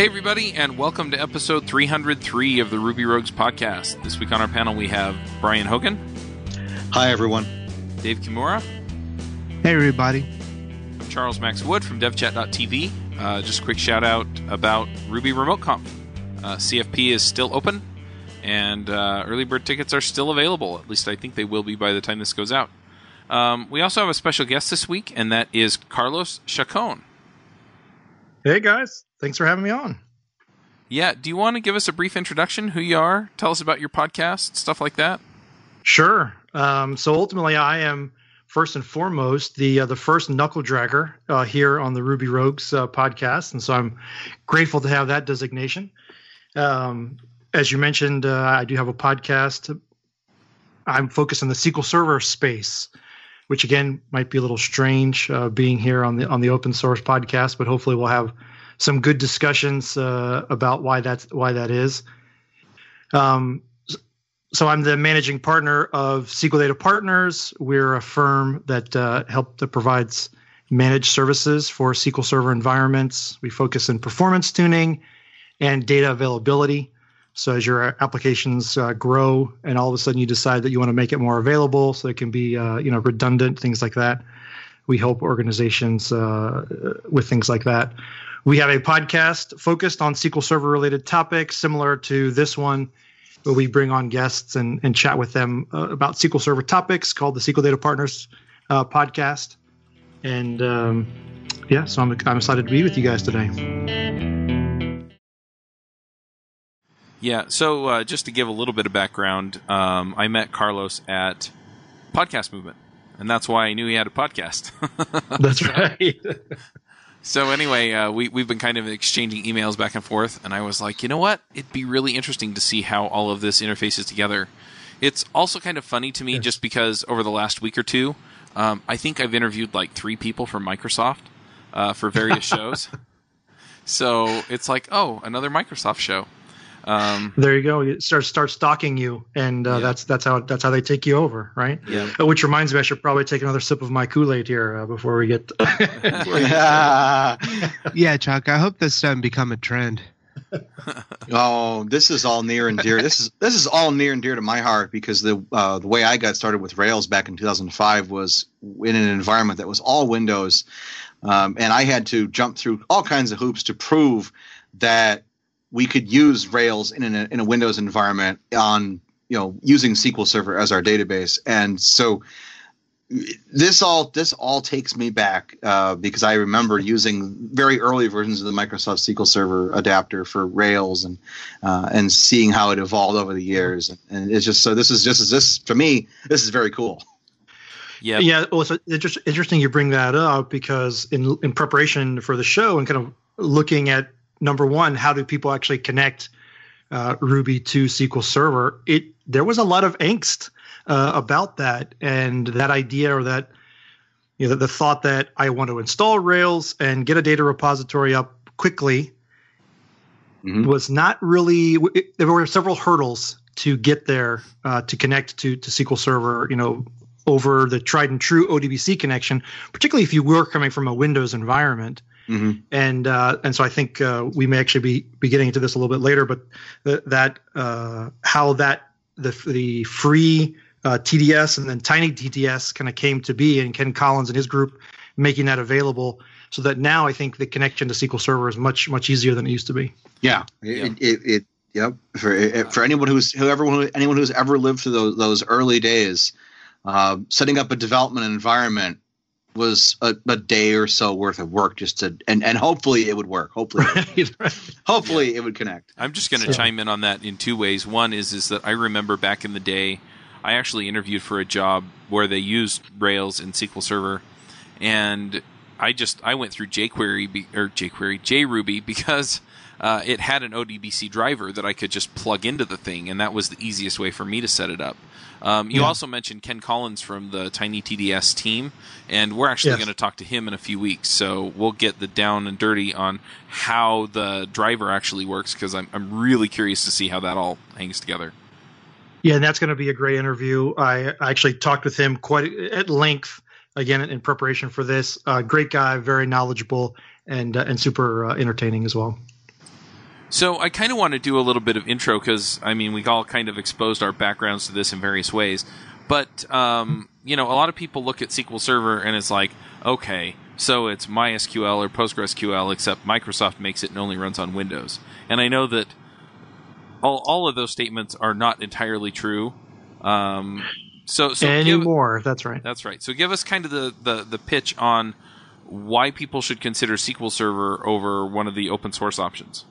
Hey, everybody, and welcome to episode 303 of the Ruby Rogues podcast. This week on our panel, we have Brian Hogan. Hi, everyone. Dave Kimura. Hey, everybody. I'm Charles Max Wood from devchat.tv. Uh, just a quick shout out about Ruby Remote Conf. Uh, CFP is still open, and uh, early bird tickets are still available. At least I think they will be by the time this goes out. Um, we also have a special guest this week, and that is Carlos Chacon. Hey, guys. Thanks for having me on. Yeah, do you want to give us a brief introduction? Who you are? Tell us about your podcast, stuff like that. Sure. Um, so ultimately, I am first and foremost the uh, the first knuckle dragger uh, here on the Ruby Rogues uh, podcast, and so I'm grateful to have that designation. Um, as you mentioned, uh, I do have a podcast. I'm focused on the SQL Server space, which again might be a little strange uh, being here on the on the open source podcast, but hopefully we'll have some good discussions uh, about why that's why that is. Um, so I'm the managing partner of SQL Data Partners. We're a firm that uh, help that provides managed services for SQL Server environments. We focus in performance tuning and data availability. So as your applications uh, grow, and all of a sudden you decide that you want to make it more available, so it can be uh, you know redundant things like that. We help organizations uh, with things like that. We have a podcast focused on SQL Server related topics, similar to this one, where we bring on guests and, and chat with them uh, about SQL Server topics called the SQL Data Partners uh, podcast. And um, yeah, so I'm, I'm excited to be with you guys today. Yeah, so uh, just to give a little bit of background, um, I met Carlos at Podcast Movement, and that's why I knew he had a podcast. that's right. So anyway, uh, we we've been kind of exchanging emails back and forth, and I was like, you know what? It'd be really interesting to see how all of this interfaces together. It's also kind of funny to me yes. just because over the last week or two, um, I think I've interviewed like three people from Microsoft uh, for various shows. So it's like, oh, another Microsoft show. Um, there you go. It starts start stalking you, and uh, yeah. that's that's how that's how they take you over, right? Yeah. Uh, which reminds me, I should probably take another sip of my Kool Aid here uh, before we get. yeah. yeah, Chuck. I hope this doesn't become a trend. oh, this is all near and dear. This is this is all near and dear to my heart because the uh, the way I got started with Rails back in 2005 was in an environment that was all Windows, um, and I had to jump through all kinds of hoops to prove that we could use Rails in a, in a Windows environment on you know using SQL Server as our database, and so this all this all takes me back uh, because I remember using very early versions of the Microsoft SQL Server adapter for Rails and uh, and seeing how it evolved over the years, and it's just so this is just this to me this is very cool. Yeah, yeah. Well, it's just interesting you bring that up because in in preparation for the show and kind of looking at number one, how do people actually connect uh, Ruby to SQL Server? It there was a lot of angst uh, about that, and that idea or that you know the, the thought that I want to install Rails and get a data repository up quickly mm-hmm. was not really. It, there were several hurdles to get there uh, to connect to to SQL Server. You know, over the tried and true ODBC connection, particularly if you were coming from a Windows environment. Mm-hmm. And uh, and so I think uh, we may actually be, be getting into this a little bit later, but th- that uh, how that the the free uh, TDS and then Tiny TDS kind of came to be, and Ken Collins and his group making that available, so that now I think the connection to SQL Server is much much easier than it used to be. Yeah, yeah. It, it, it yep for for anyone who's whoever anyone who's ever lived through those those early days, uh, setting up a development environment was a, a, day or so worth of work just to and and hopefully it would work hopefully hopefully yeah. it would connect i'm just going to so. chime in on that in two ways one is is that i remember back in the day i actually interviewed for a job where they used rails in sql server and i just i went through jquery or jquery jruby because uh, it had an odbc driver that i could just plug into the thing and that was the easiest way for me to set it up um, you yeah. also mentioned Ken Collins from the Tiny TDS team, and we're actually yes. going to talk to him in a few weeks. So we'll get the down and dirty on how the driver actually works because I'm, I'm really curious to see how that all hangs together. Yeah, and that's going to be a great interview. I I actually talked with him quite at length again in preparation for this. Uh, great guy, very knowledgeable, and uh, and super uh, entertaining as well. So I kind of want to do a little bit of intro because I mean we all kind of exposed our backgrounds to this in various ways, but um, you know a lot of people look at SQL Server and it's like okay, so it's MySQL or PostgreSQL except Microsoft makes it and only runs on Windows, and I know that all all of those statements are not entirely true. Um, so so give- Anymore. That's right. that's right. So give us kind of the, the, the pitch on why people should consider SQL Server over one of the open source options.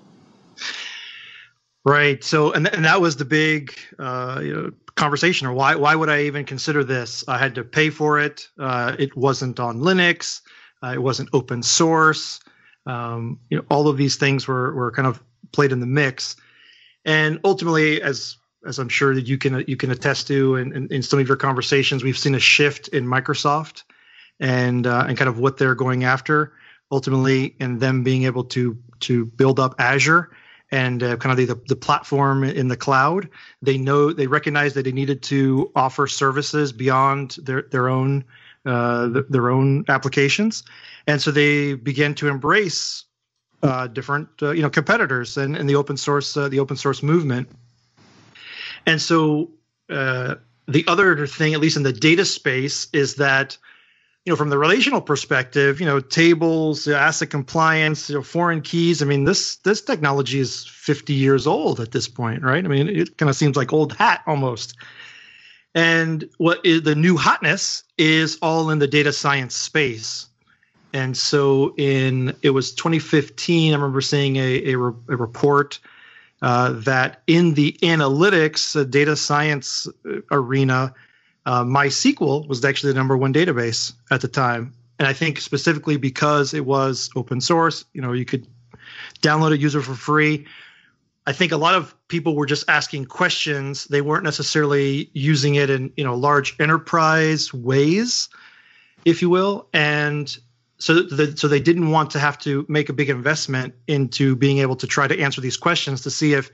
Right. So, and, and that was the big uh, you know, conversation. Or why why would I even consider this? I had to pay for it. Uh, it wasn't on Linux. Uh, it wasn't open source. Um, you know, all of these things were were kind of played in the mix. And ultimately, as as I'm sure that you can you can attest to, in, in, in some of your conversations, we've seen a shift in Microsoft and uh, and kind of what they're going after. Ultimately, and them being able to to build up Azure and uh, kind of the, the platform in the cloud. They know they recognize that they needed to offer services beyond their their own uh, th- their own applications, and so they began to embrace uh, different uh, you know competitors and, and the open source uh, the open source movement. And so uh, the other thing, at least in the data space, is that you know from the relational perspective, you know tables, ACID compliance, you know, foreign keys. I mean this this technology is 50 years old at this point, right? I mean it kind of seems like old hat almost. And what is the new hotness is all in the data science space. And so in it was 2015, I remember seeing a, a, re- a report uh, that in the analytics uh, data science uh, arena, uh, MySQL was actually the number one database at the time. And I think specifically because it was open source, you know, you could download it, use it for free. I think a lot of people were just asking questions. They weren't necessarily using it in, you know, large enterprise ways, if you will. And so the, so they didn't want to have to make a big investment into being able to try to answer these questions to see if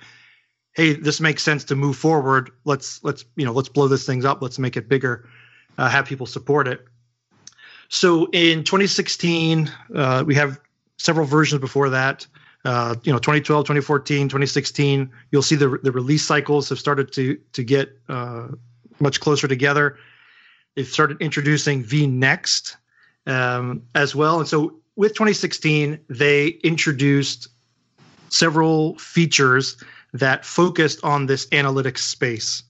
hey this makes sense to move forward. Let's let's you know let's blow this things up. Let's make it bigger uh, have people support it. So in 2016 uh, we have several versions before that. Uh, you know 2012 2014 2016 you'll see the, the release cycles have started to to get uh, much closer together. They've started introducing vnext um, as well. And so with 2016, they introduced several features that focused on this analytics space.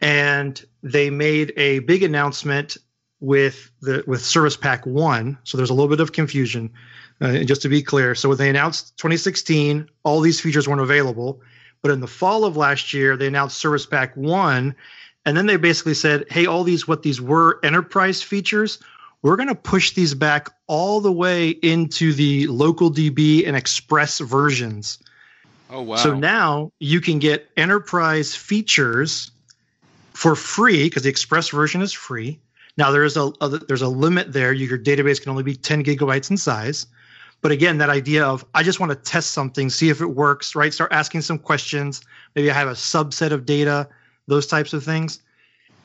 And they made a big announcement with the with Service Pack 1. So there's a little bit of confusion. Uh, just to be clear, so when they announced 2016, all these features weren't available. But in the fall of last year, they announced Service Pack 1. And then they basically said, hey, all these, what these were enterprise features, we're going to push these back all the way into the local DB and Express versions. Oh wow! So now you can get enterprise features for free because the Express version is free. Now there is a, a there's a limit there. Your database can only be 10 gigabytes in size. But again, that idea of I just want to test something, see if it works, right? Start asking some questions. Maybe I have a subset of data, those types of things.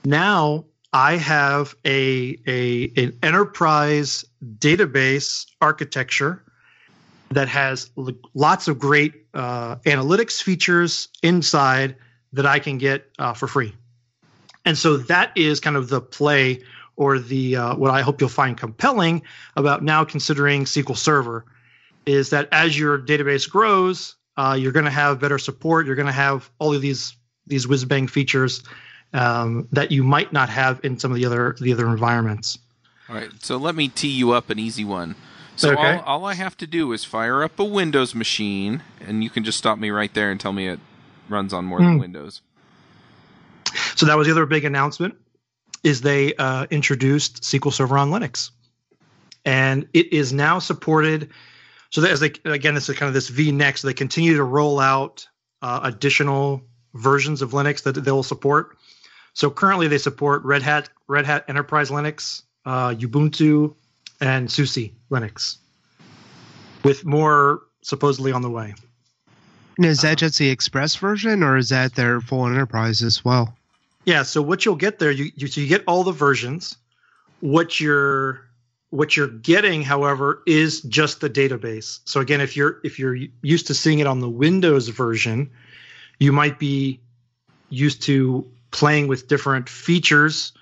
Now I have a, a an enterprise database architecture that has l- lots of great uh, analytics features inside that I can get uh, for free. And so that is kind of the play or the uh, what I hope you'll find compelling about now considering SQL Server is that as your database grows, uh, you're going to have better support. You're going to have all of these these whiz bang features um, that you might not have in some of the other the other environments. All right, so let me tee you up an easy one. So Okay. all, all I have to do is fire up a Windows machine, and you can just stop me right there and tell me it runs on more than Hmm. Windows. So that was the other big announcement is they uh, introduced SQL Server on Linux, and it is now supported. So as they again, this is kind of this V next. They continue to roll out uh, additional versions of Linux that they will support. So currently, they support Red Hat, Red Hat Enterprise Linux, uh, Ubuntu, and SUSE Linux, with more supposedly on the way. And is that just the Express version, or is that their full enterprise as well? Yeah. So what you'll get there, you you, so you get all the versions. What you're what you're getting, however, is just the database. So again, if you're if you're used to seeing it on the Windows version, you might be used to playing with different features.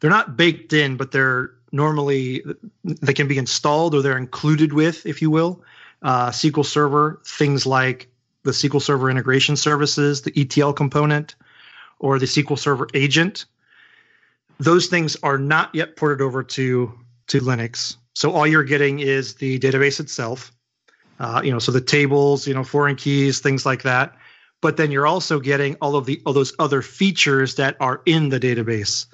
They're not baked in, but they're normally they can be installed or they're included with, if you will, uh, SQL Server. Things like the SQL Server integration services, the ETL component, or the SQL Server agent. Those things are not yet ported over to to Linux. So all you're getting is the database itself. Uh, you know, so the tables, you know, foreign keys, things like that. But then you're also getting all of the all those other features that are in the database,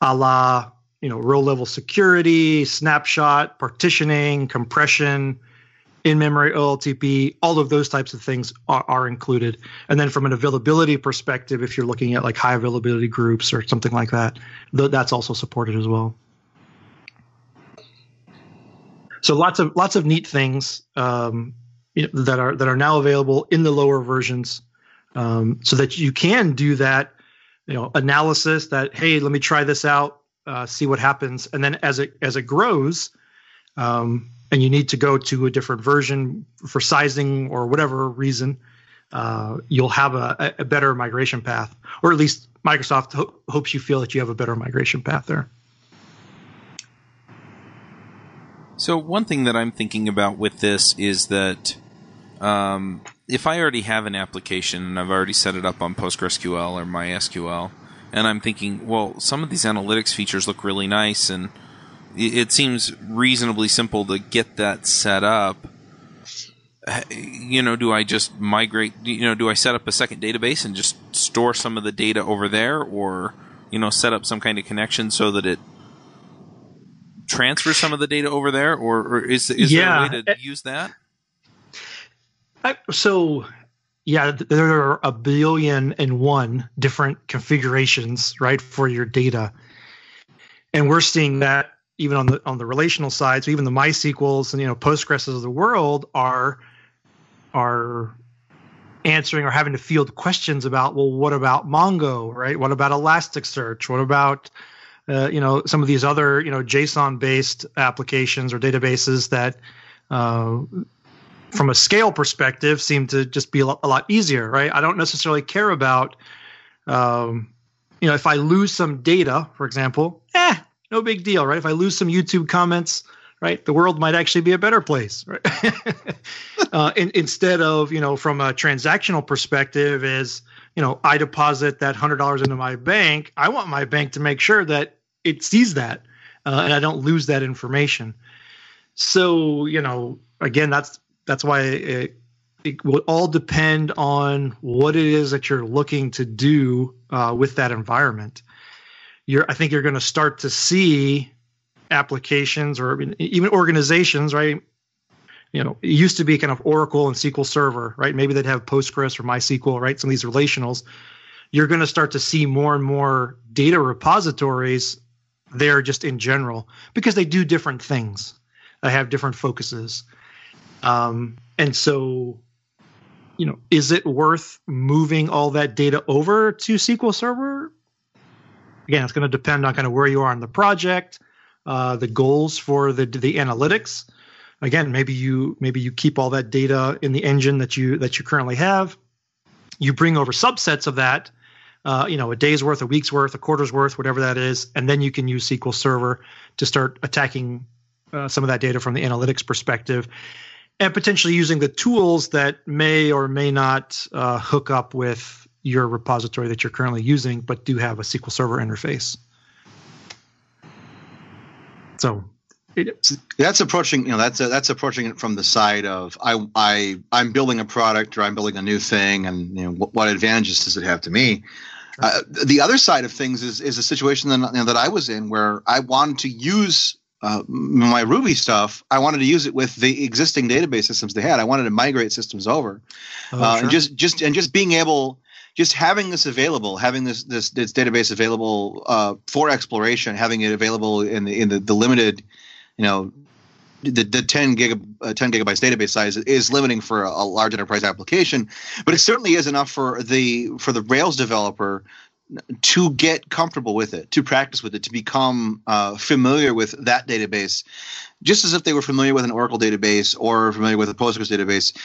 a la you know row level security, snapshot, partitioning, compression, in memory OLTP, all of those types of things are, are, included. And then from an availability perspective, if you're looking at like high availability groups or something like that, th- that's also supported as well. So lots of lots of neat things um, that are that are now available in the lower versions, um, so that you can do that, you know, analysis. That hey, let me try this out, uh, see what happens, and then as it as it grows, um, and you need to go to a different version for sizing or whatever reason, uh, you'll have a, a, better migration path, or at least Microsoft ho- hopes you feel that you have a better migration path there. So one thing that I'm thinking about with this is that um, if I already have an application and I've already set it up on PostgreSQL or MySQL, and I'm thinking, well, some of these analytics features look really nice and it seems reasonably simple to get that set up. You know, do I just migrate? You know, do I set up a second database and just store some of the data over there, or you know, set up some kind of connection so that it transfers some of the data over there, or, or is is yeah. there a way to use that? I, so, yeah, there are a billion and one different configurations, right, for your data, and we're seeing that even on the on the relational side, so even the MySQLs and you know Postgres of the world are are answering or having to field questions about well, what about Mongo, right? What about Elasticsearch? What about uh, you know some of these other you know JSON based applications or databases that uh, from a scale perspective seem to just be a lot, easier, right? I don't necessarily care about um, you know if I lose some data, for example, eh, no big deal, right? If I lose some YouTube comments, right, the world might actually be a better place, right? uh, in, instead of you know from a transactional perspective, is you know I deposit that hundred dollars into my bank, I want my bank to make sure that it sees that uh, and I don't lose that information. So you know, again, that's that's why it, it will all depend on what it is that you're looking to do uh, with that environment you're I think you're going to start to see applications or even organizations, right? You know, it used to be kind of Oracle and SQL Server, right? Maybe they'd have Postgres or MySQL, right? Some of these relationals. You're going to start to see more and more data repositories there just in general because they do different things. They have different focuses. Um, and so, you know, is it worth moving all that data over to SQL Server? again, it's going to depend on kind of where you are in the project, uh, the goals for the the analytics. Again, maybe you maybe you keep all that data in the engine that you that you currently have. You bring over subsets of that, uh, you know, a day's worth, a week's worth, a quarter's worth, whatever that is, and then you can use SQL Server to start attacking uh, some of that data from the analytics perspective, and potentially using the tools that may or may not uh, hook up with your repository that you're currently using, but do have a SQL Server interface. So it, that's approaching you know that's a, that's approaching it from the side of I I I'm building a product or I'm building a new thing and you know what, what advantages does it have to me. Uh, the other side of things is is a situation that, you know, that I was in where I wanted to use uh, my Ruby stuff, I wanted to use it with the existing database systems they had. I wanted to migrate systems over, oh, uh, sure. and just just and just being able just having this available, having this this, this database available uh, for exploration, having it available in the in the, the limited, you know, the, the 10 gig uh, 10 gigabytes database size is limiting for a, a, large enterprise application, but it certainly is enough for the for the Rails developer to get comfortable with it, to practice with it, to become uh, familiar with that database, just as if they were familiar with an Oracle database or familiar with a Postgres database,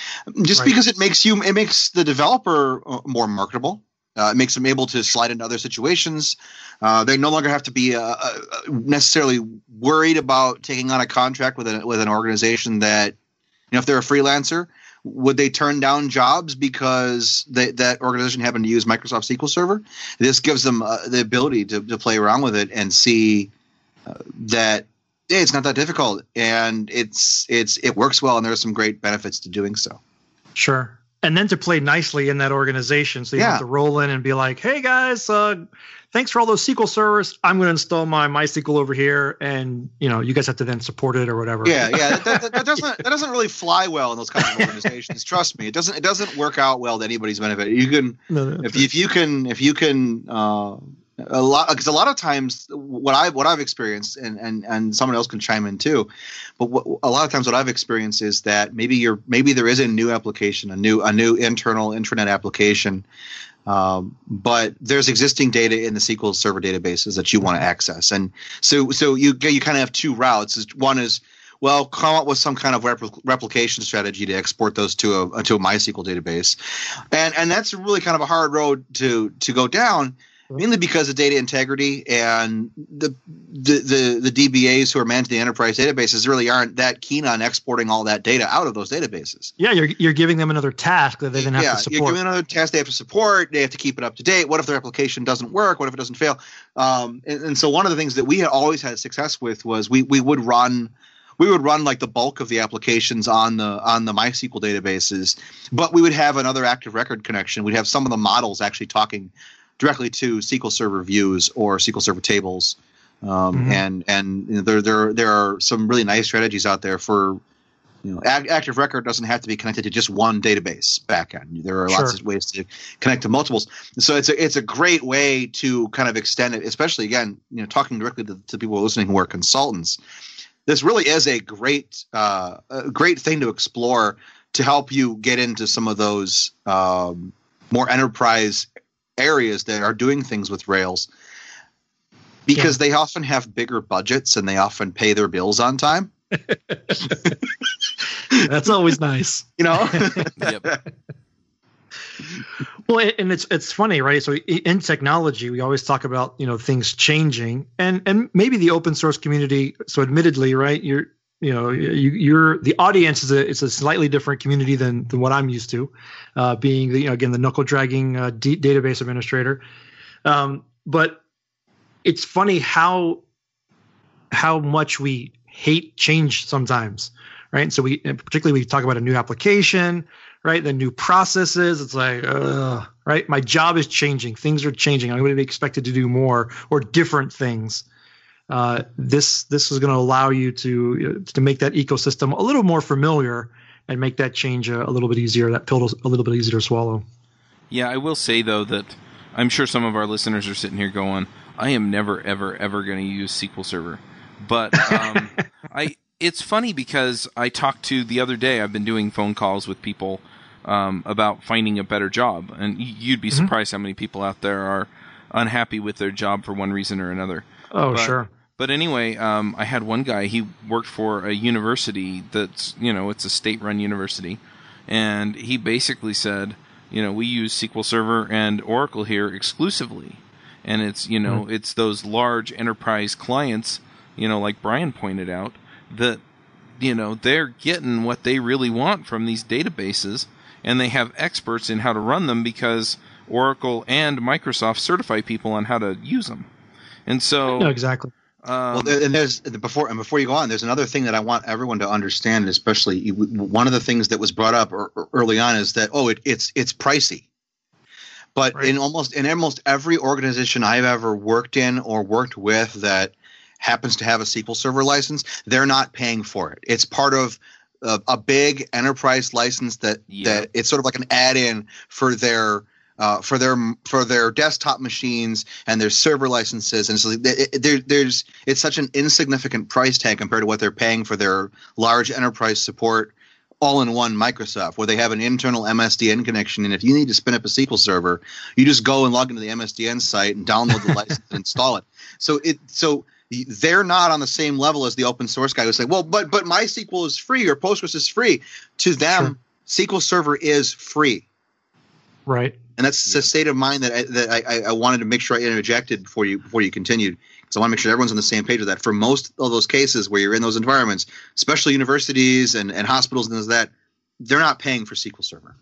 just right. because it makes you it makes the developer uh, more marketable. Uh, it makes them able to slide into other situations. Uh, they no longer have to be uh, uh, necessarily worried about taking on a contract with an with an organization that, you know, if they're a freelancer, would they turn down jobs because they, that organization happened to use Microsoft SQL Server? This gives them uh, the ability to, to play around with it and see uh, that hey, it's not that difficult and it's it's it works well and there's some great benefits to doing so. Sure and then to play nicely in that organization. So you yeah. have to roll in and be like, "Hey guys, uh, thanks for all those SQL servers. I'm going to install my MySQL over here, and you know, you guys have to then support it or whatever." Yeah, yeah, that, that, that doesn't that doesn't really fly well in those kinds of organizations. Trust me, it doesn't it doesn't work out well to anybody's benefit. You can no, no, if, if you can if you can uh, a lot because a lot of times what I what I've experienced and and and someone else can chime in too, but what, a lot of times what I've experienced is that maybe you're maybe there is a new application, a new a new internal intranet application, um, but there's existing data in the SQL Server databases that you want to access, and so so you you kind of have two routes. One is well, come up with some kind of repl- replication strategy to export those to a to a MySQL database, and and that's really kind of a hard road to to go down mainly because of data integrity and the, the the the DBAs who are managing the enterprise databases really aren't that keen on exporting all that data out of those databases. Yeah, you're you're giving them another task that they then have yeah, to support. you're giving another task they have to support. They have to keep it up to date. What if their application doesn't work? What if it doesn't fail? Um, and, and so one of the things that we had always had success with was we we would run we would run like the bulk of the applications on the on the MySQL databases, but we would have another active record connection. We'd have some of the models actually talking directly to SQL Server views or SQL Server tables. Um, mm-hmm. And and you know, there there there are some really nice strategies out there for you know Active Record doesn't have to be connected to just one database backend. There are sure. lots of ways to connect to multiples. So it's a it's a great way to kind of extend it, especially again you know talking directly to, to people listening who are consultants. This really is a great uh, a great thing to explore to help you get into some of those um, more enterprise areas that are doing things with Rails because yeah. they often have bigger budgets and they often pay their bills on time. That's always nice. You know? well, and it's it's funny, right? So in technology, we always talk about, you know, things changing and and maybe the open source community, so admittedly, right, you're you know you, you're the audience is a it's a slightly different community than than what I'm used to, uh, being the you know again the knuckle dragging uh, d- database administrator, um, but it's funny how how much we hate change sometimes, right? so we particularly we talk about a new application, right? The new processes. It's like, right? My job is changing. Things are changing. I'm going to be expected to do more or different things uh, this this is going to allow you to to make that ecosystem a little more familiar and make that change a, a little bit easier. That pill a little bit easier to swallow. Yeah, I will say though that I'm sure some of our listeners are sitting here going, "I am never, ever, ever going to use SQL Server," but um, I. It's funny because I talked to the other day. I've been doing phone calls with people um, about finding a better job, and you'd be mm-hmm. surprised how many people out there are unhappy with their job for one reason or another. Oh, but, sure. But anyway, um, I had one guy. He worked for a university that's you know it's a state-run university, and he basically said, you know, we use SQL Server and Oracle here exclusively, and it's you know mm-hmm. it's those large enterprise clients, you know, like Brian pointed out, that you know they're getting what they really want from these databases, and they have experts in how to run them because Oracle and Microsoft certify people on how to use them. And so, no, exactly. Um, well, and there's before and before you go on, there's another thing that I want everyone to understand, especially one of the things that was brought up early on is that oh, it, it's it's pricey. But right. in almost in almost every organization I've ever worked in or worked with that happens to have a SQL Server license, they're not paying for it. It's part of a, a big enterprise license that yeah. that it's sort of like an add-in for their uh, for their for their desktop machines and their server licenses, and so there, there's it's such an insignificant price tag compared to what they're paying for their large enterprise support all in one Microsoft where they have an internal MSDN connection. And if you need to spin up a SQL server, you just go and log into the MSDN site and download the license and install it. So it so they're not on the same level as the open source guy who's like, well, but but MySQL is free or Postgres is free. To them, sure. SQL Server is free. Right. And that's yeah. the state of mind that I, that I, I wanted to make sure I interjected before you before you continued. So I want to make sure everyone's on the same page with that. For most of those cases where you're in those environments, especially universities and, and hospitals and those that, they're not paying for SQL Server.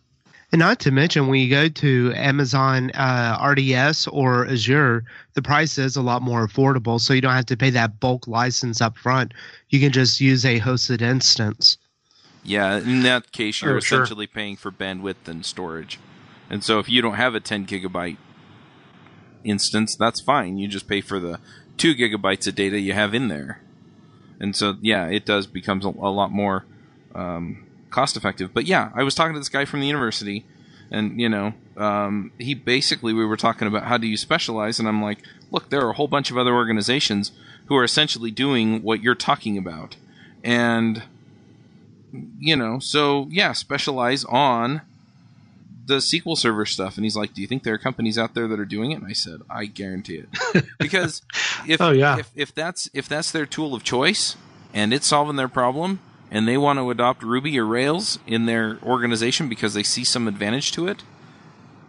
And not to mention, when you go to Amazon uh, RDS or Azure, the price is a lot more affordable. So you don't have to pay that bulk license up front. You can just use a hosted instance. Yeah, in that case, you're oh, essentially sure. paying for bandwidth and storage. And so if you don't have a 10 gigabyte instance, that's fine. You just pay for the two gigabytes of data you have in there. And so, yeah, it does becomes a, a lot more um, cost effective. But yeah, I was talking to this guy from the university, and you know, um, he basically we were talking about how do you specialize, and I'm like, look, there are a whole bunch of other organizations who are essentially doing what you're talking about, and you know, so yeah, specialize on the SQL Server stuff, and he's like, "Do you think there are companies out there that are doing it?" And I said, "I guarantee it, because if oh, yeah. if, if that's if that's their tool of choice and it's solving their problem, and they want to adopt Ruby or Rails in their organization because they see some advantage to it,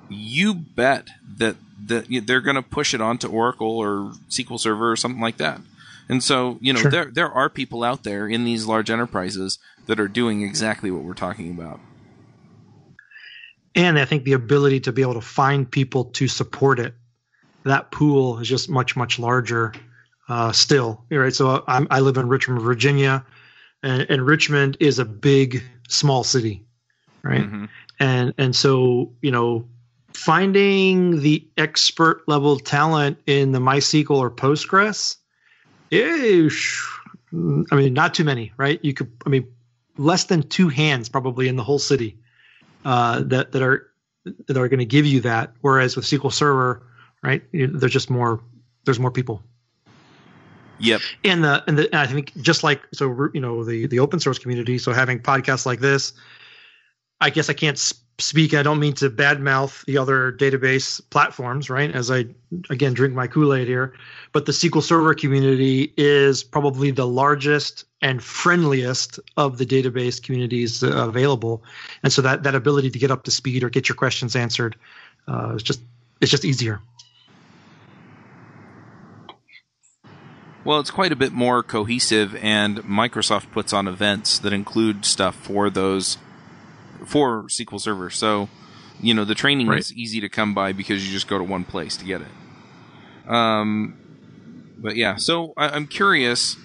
you bet that that they're going to push it onto Oracle or SQL Server or something like that." And so, you know, sure. there there are people out there in these large enterprises that are doing exactly what we're talking about and I think the ability to be able to find people to support it. That pool is just much much larger uh, still. Right. So I'm, i live in Richmond, Virginia, and, and, Richmond is a big small city, right? Mm-hmm. And and so you know finding the expert level talent in the MySQL or Postgres is, I mean, not too many, right? You could, I mean, less than two hands probably in the whole city uh, that that are that are going to give you that. Whereas with SQL Server, right, there's just more there's more people. Yep. And the and the and I think just like so you know the the open source community. So having podcasts like this, I guess I can't speak. I don't mean to badmouth the other database platforms, right? As I again drink my Kool Aid here, but the SQL Server community is probably the largest and friendliest of the database communities available, and so that that ability to get up to speed or get your questions answered uh, is just it's just easier. Well, it's quite a bit more cohesive, and Microsoft puts on events that include stuff for those for SQL Server. So, you know, the training right. is easy to come by because you just go to one place to get it. Um, but yeah, so I, am curious.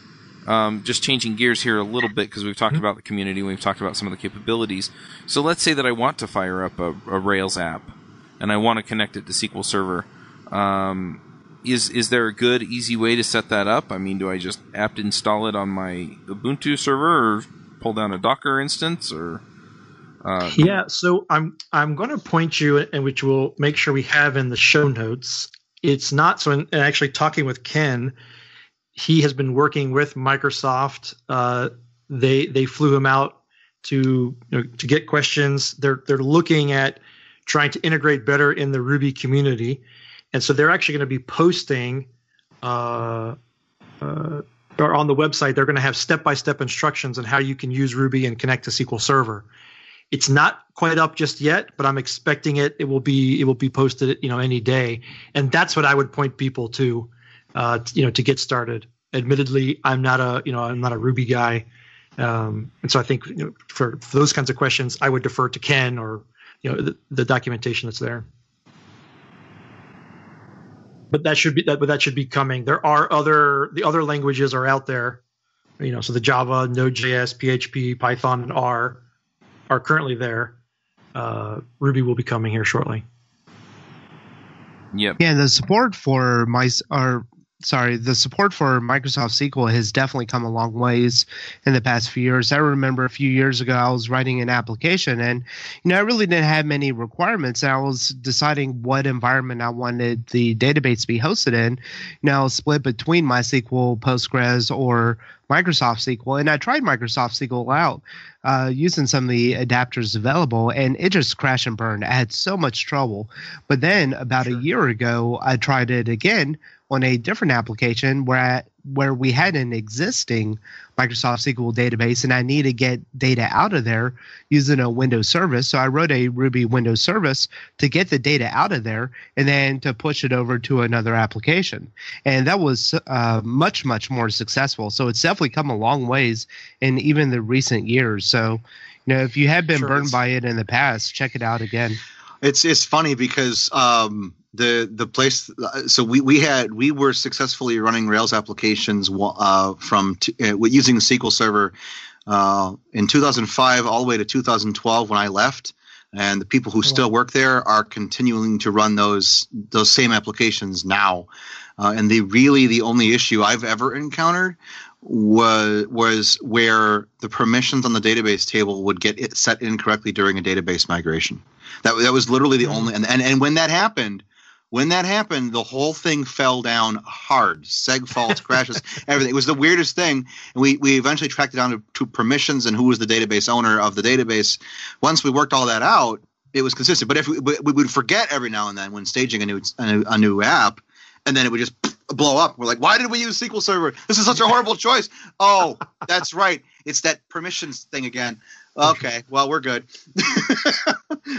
Um, just changing gears here a little bit because we've talked mm-hmm. about the community, we've talked about some of the capabilities. So let's say that I want to fire up a, a Rails app and I want to connect it to SQL Server. Um, is is there a good easy way to set that up? I mean, do I just apt install it on my Ubuntu server or pull down a Docker instance or uh, yeah, so I'm I'm going to point you, and which we'll make sure we have in the show notes. It's not so. In, actually, talking with Ken, he has been working with Microsoft. Uh, they they flew him out to you know, to get questions. They're they're looking at trying to integrate better in the Ruby community, and so they're actually going to be posting. Uh, uh, or on the website, they're going to have step-by-step instructions on how you can use Ruby and connect to SQL Server. It's not quite up just yet, but I'm expecting it. It will be it will be posted, you know, any day, and that's what I would point people to, uh, you know, to get started. Admittedly, I'm not a you know I'm not a Ruby guy, um, and so I think you know, for, for those kinds of questions, I would defer to Ken or you know the, the documentation that's there. But that should be that but that should be coming. There are other the other languages are out there. You know so the java node.js php python and r are currently there. Uh, Ruby will be coming here shortly. Yep. Yeah, the support for my or sorry, the support for Microsoft SQL has definitely come a long ways in the past few years. I remember a few years ago I was writing an application and you know I really didn't have many requirements and I was deciding what environment I wanted the database to be hosted in. You know, split between MySQL, Postgres, or Microsoft SQL, and I tried Microsoft SQL out uh, using some of the adapters available, and it just crashed and burned. I had so much trouble. But then about sure. a year ago, I tried it again on a different application where I, where we had an existing Microsoft SQL database and I need to get data out of there using a Windows service. So I wrote a Ruby Windows service to get the data out of there and then to push it over to another application. And that was uh, much, much more successful. So it's definitely come a long ways in even the recent years. So, you know, if you have been sure burned by it in the past, check it out again. It's it's funny because um, the the place so we we had we were successfully running rails applications uh, from t- uh, using the sql server uh, in 2005 all the way to 2012 when i left. And the people who still work there are continuing to run those those same applications now. Uh, and the really the only issue i've ever encountered was was where the permissions on the database table would get set incorrectly during a database migration that, that was literally the mm-hmm. only and, and and when that happened when that happened, the whole thing fell down hard. Seg faults, crashes, everything. It was the weirdest thing. And we, we eventually tracked it down to, to permissions and who was the database owner of the database. Once we worked all that out, it was consistent. But if we, we would forget every now and then when staging a new, a new, a new app, and then it would just blow up. We're like, why did we use SQL Server? This is such a horrible choice. Oh, that's right. It's that permissions thing again. Okay, well we're good.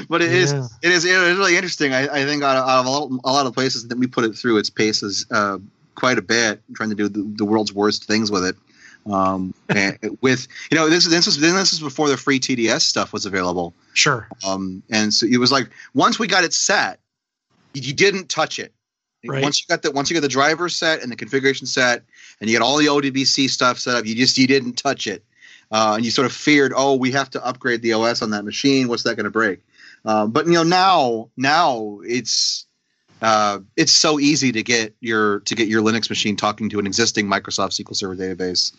but it yeah. is, it is it is really interesting. I, I think out of, out of a, lot, a, lot, of places that we put it through its paces uh, quite a bit, trying to do the, the world's worst things with it. Um, with you know this this was this is before the free TDS stuff was available. Sure. Um, and so it was like once we got it set, you didn't touch it. Right. Once you got the once you got the driver set and the configuration set, and you got all the ODBC stuff set up, you just you didn't touch it uh, and you sort of feared, oh, we have to upgrade the OS on that machine. What's that going to break? Uh, but you know now, now it's uh, it's so easy to get your to get your Linux machine talking to an existing Microsoft SQL Server database.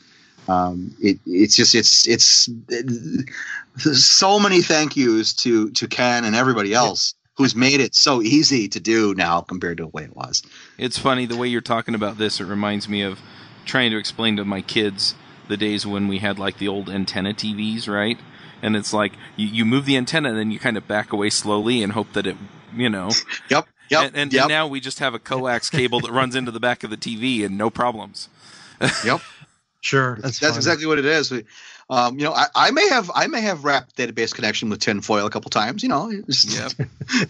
Um, it, it's just it's it's it, so many thank yous to to Ken and everybody else who's made it so easy to do now compared to the way it was. It's funny the way you're talking about this. It reminds me of trying to explain to my kids the days when we had like the old antenna TVs, right? And it's like you, you move the antenna and then you kind of back away slowly and hope that it, you know. Yep. Yep. And, and, yep. and now we just have a coax cable that runs into the back of the TV and no problems. yep. Sure. That's, that's exactly what it is. Um, you know, I, I, may have I may have wrapped database connection with tinfoil a couple times. You know. Yeah.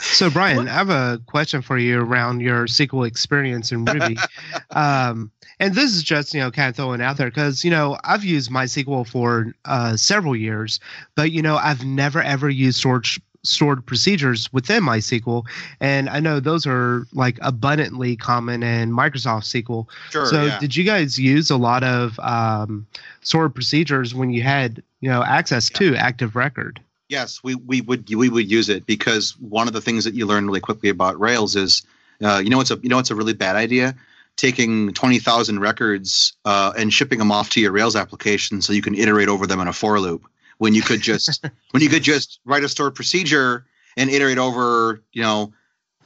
So, Brian, what? I have a question for you around your SQL experience in Ruby. um, and this is just, you know, kind of throwing out there because, you know, I've used MySQL for uh, several years, but, you know, I've never ever used stored, stored procedures within MySQL. And I know those are like abundantly common in Microsoft SQL. Sure, so, yeah. did you guys use a lot of um, stored procedures when you had, you know, access yeah. to Active Record? Yes, we, we would we would use it because one of the things that you learn really quickly about Rails is, uh, you know, it's a you know it's a really bad idea taking twenty thousand records uh, and shipping them off to your Rails application so you can iterate over them in a for loop when you could just when you could just write a stored procedure and iterate over you know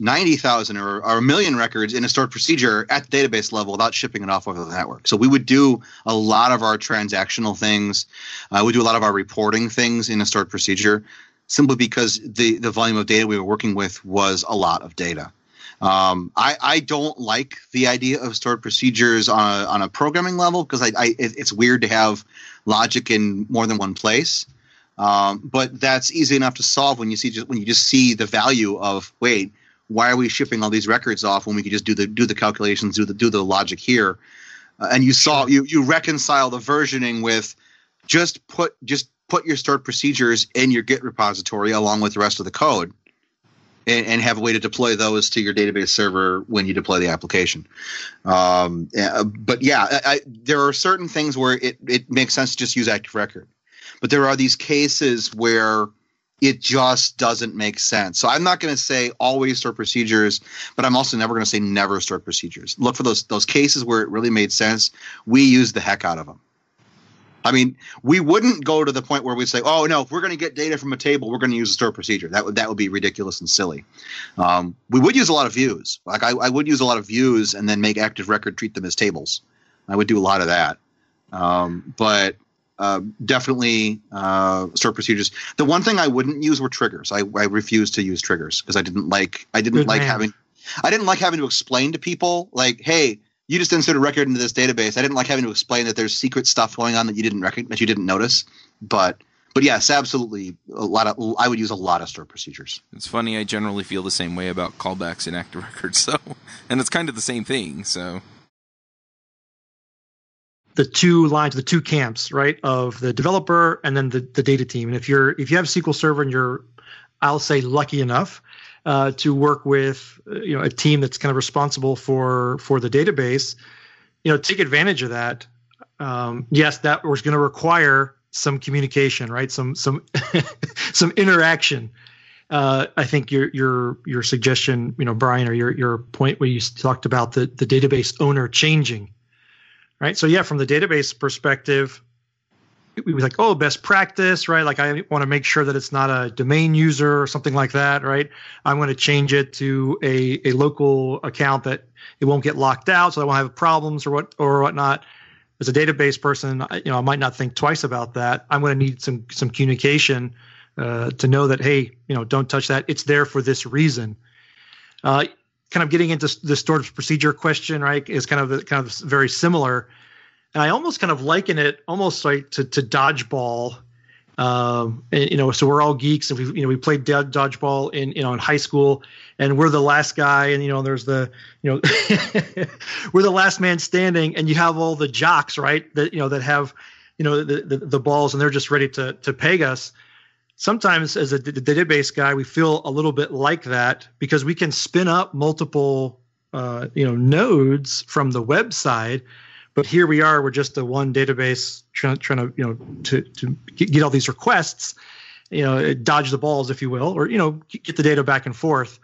90,000 or, or a million records in a stored procedure at the database level without shipping it off over the network. So we would do a lot of our transactional things. Uh, we do a lot of our reporting things in a stored procedure simply because the, the volume of data we were working with was a lot of data. Um, I, I don't like the idea of stored procedures on a, on a programming level because I, I, it's weird to have logic in more than one place. Um, but that's easy enough to solve when you see just when you just see the value of wait why are we shipping all these records off when we could just do the do the calculations, do the do the logic here? Uh, and you saw you you reconcile the versioning with just put just put your stored procedures in your Git repository along with the rest of the code, and, and have a way to deploy those to your database server when you deploy the application. Um, but yeah, I, I, there are certain things where it it makes sense to just use Active Record, but there are these cases where it just doesn't make sense. So I'm not going to say always stored procedures, but I'm also never going to say never store procedures. Look for those those cases where it really made sense. We use the heck out of them. I mean, we wouldn't go to the point where we say, "Oh no, if we're going to get data from a table, we're going to use a stored procedure." That would that would be ridiculous and silly. Um, we would use a lot of views. Like I, I would use a lot of views and then make active record treat them as tables. I would do a lot of that. Um, but uh, definitely uh, stored procedures. The one thing I wouldn't use were triggers. I, I refused to use triggers because I didn't like I didn't Good like man. having I didn't like having to explain to people like, hey, you just insert a record into this database. I didn't like having to explain that there's secret stuff going on that you didn't rec- that you didn't notice. But but yes, absolutely, a lot of I would use a lot of stored procedures. It's funny. I generally feel the same way about callbacks in active records. So, and it's kind of the same thing. So, the two lines, the two camps, right, of the developer and then the, the data team. And if you're if you have SQL Server and you're, I'll say, lucky enough uh, to work with uh, you know a team that's kind of responsible for for the database, you know, take advantage of that. Um, yes, that was going to require some communication, right? Some some some interaction. Uh, I think your your your suggestion, you know, Brian, or your your point where you talked about the the database owner changing right? So yeah, from the database perspective, we was like, oh, best practice, right? Like I want to make sure that it's not a domain user or something like that, right? I'm going to change it to a, a local account that it won't get locked out, so I won't have problems or what or whatnot. As a database person, I- you know, I might not think twice about that. I'm going to need some some communication uh, to know that hey, you know, don't touch that. It's there for this reason. Uh, kind of getting into the stored procedure question, right, is kind of the, kind of very similar. And I almost kind of liken it almost like to, to dodgeball. Um, and, you know, so we're all geeks, and we you know we played do- dodgeball in you know in high school, and we're the last guy, and you know there's the you know we're the last man standing, and you have all the jocks, right? That you know that have you know the, the, the balls, and they're just ready to to peg us sometimes as a d- database guy we feel a little bit like that because we can spin up multiple uh, you know nodes from the website but here we are we're just a one database trying, trying to you know to, to get get all these requests you know dodge the balls if you will or you know get the data back and forth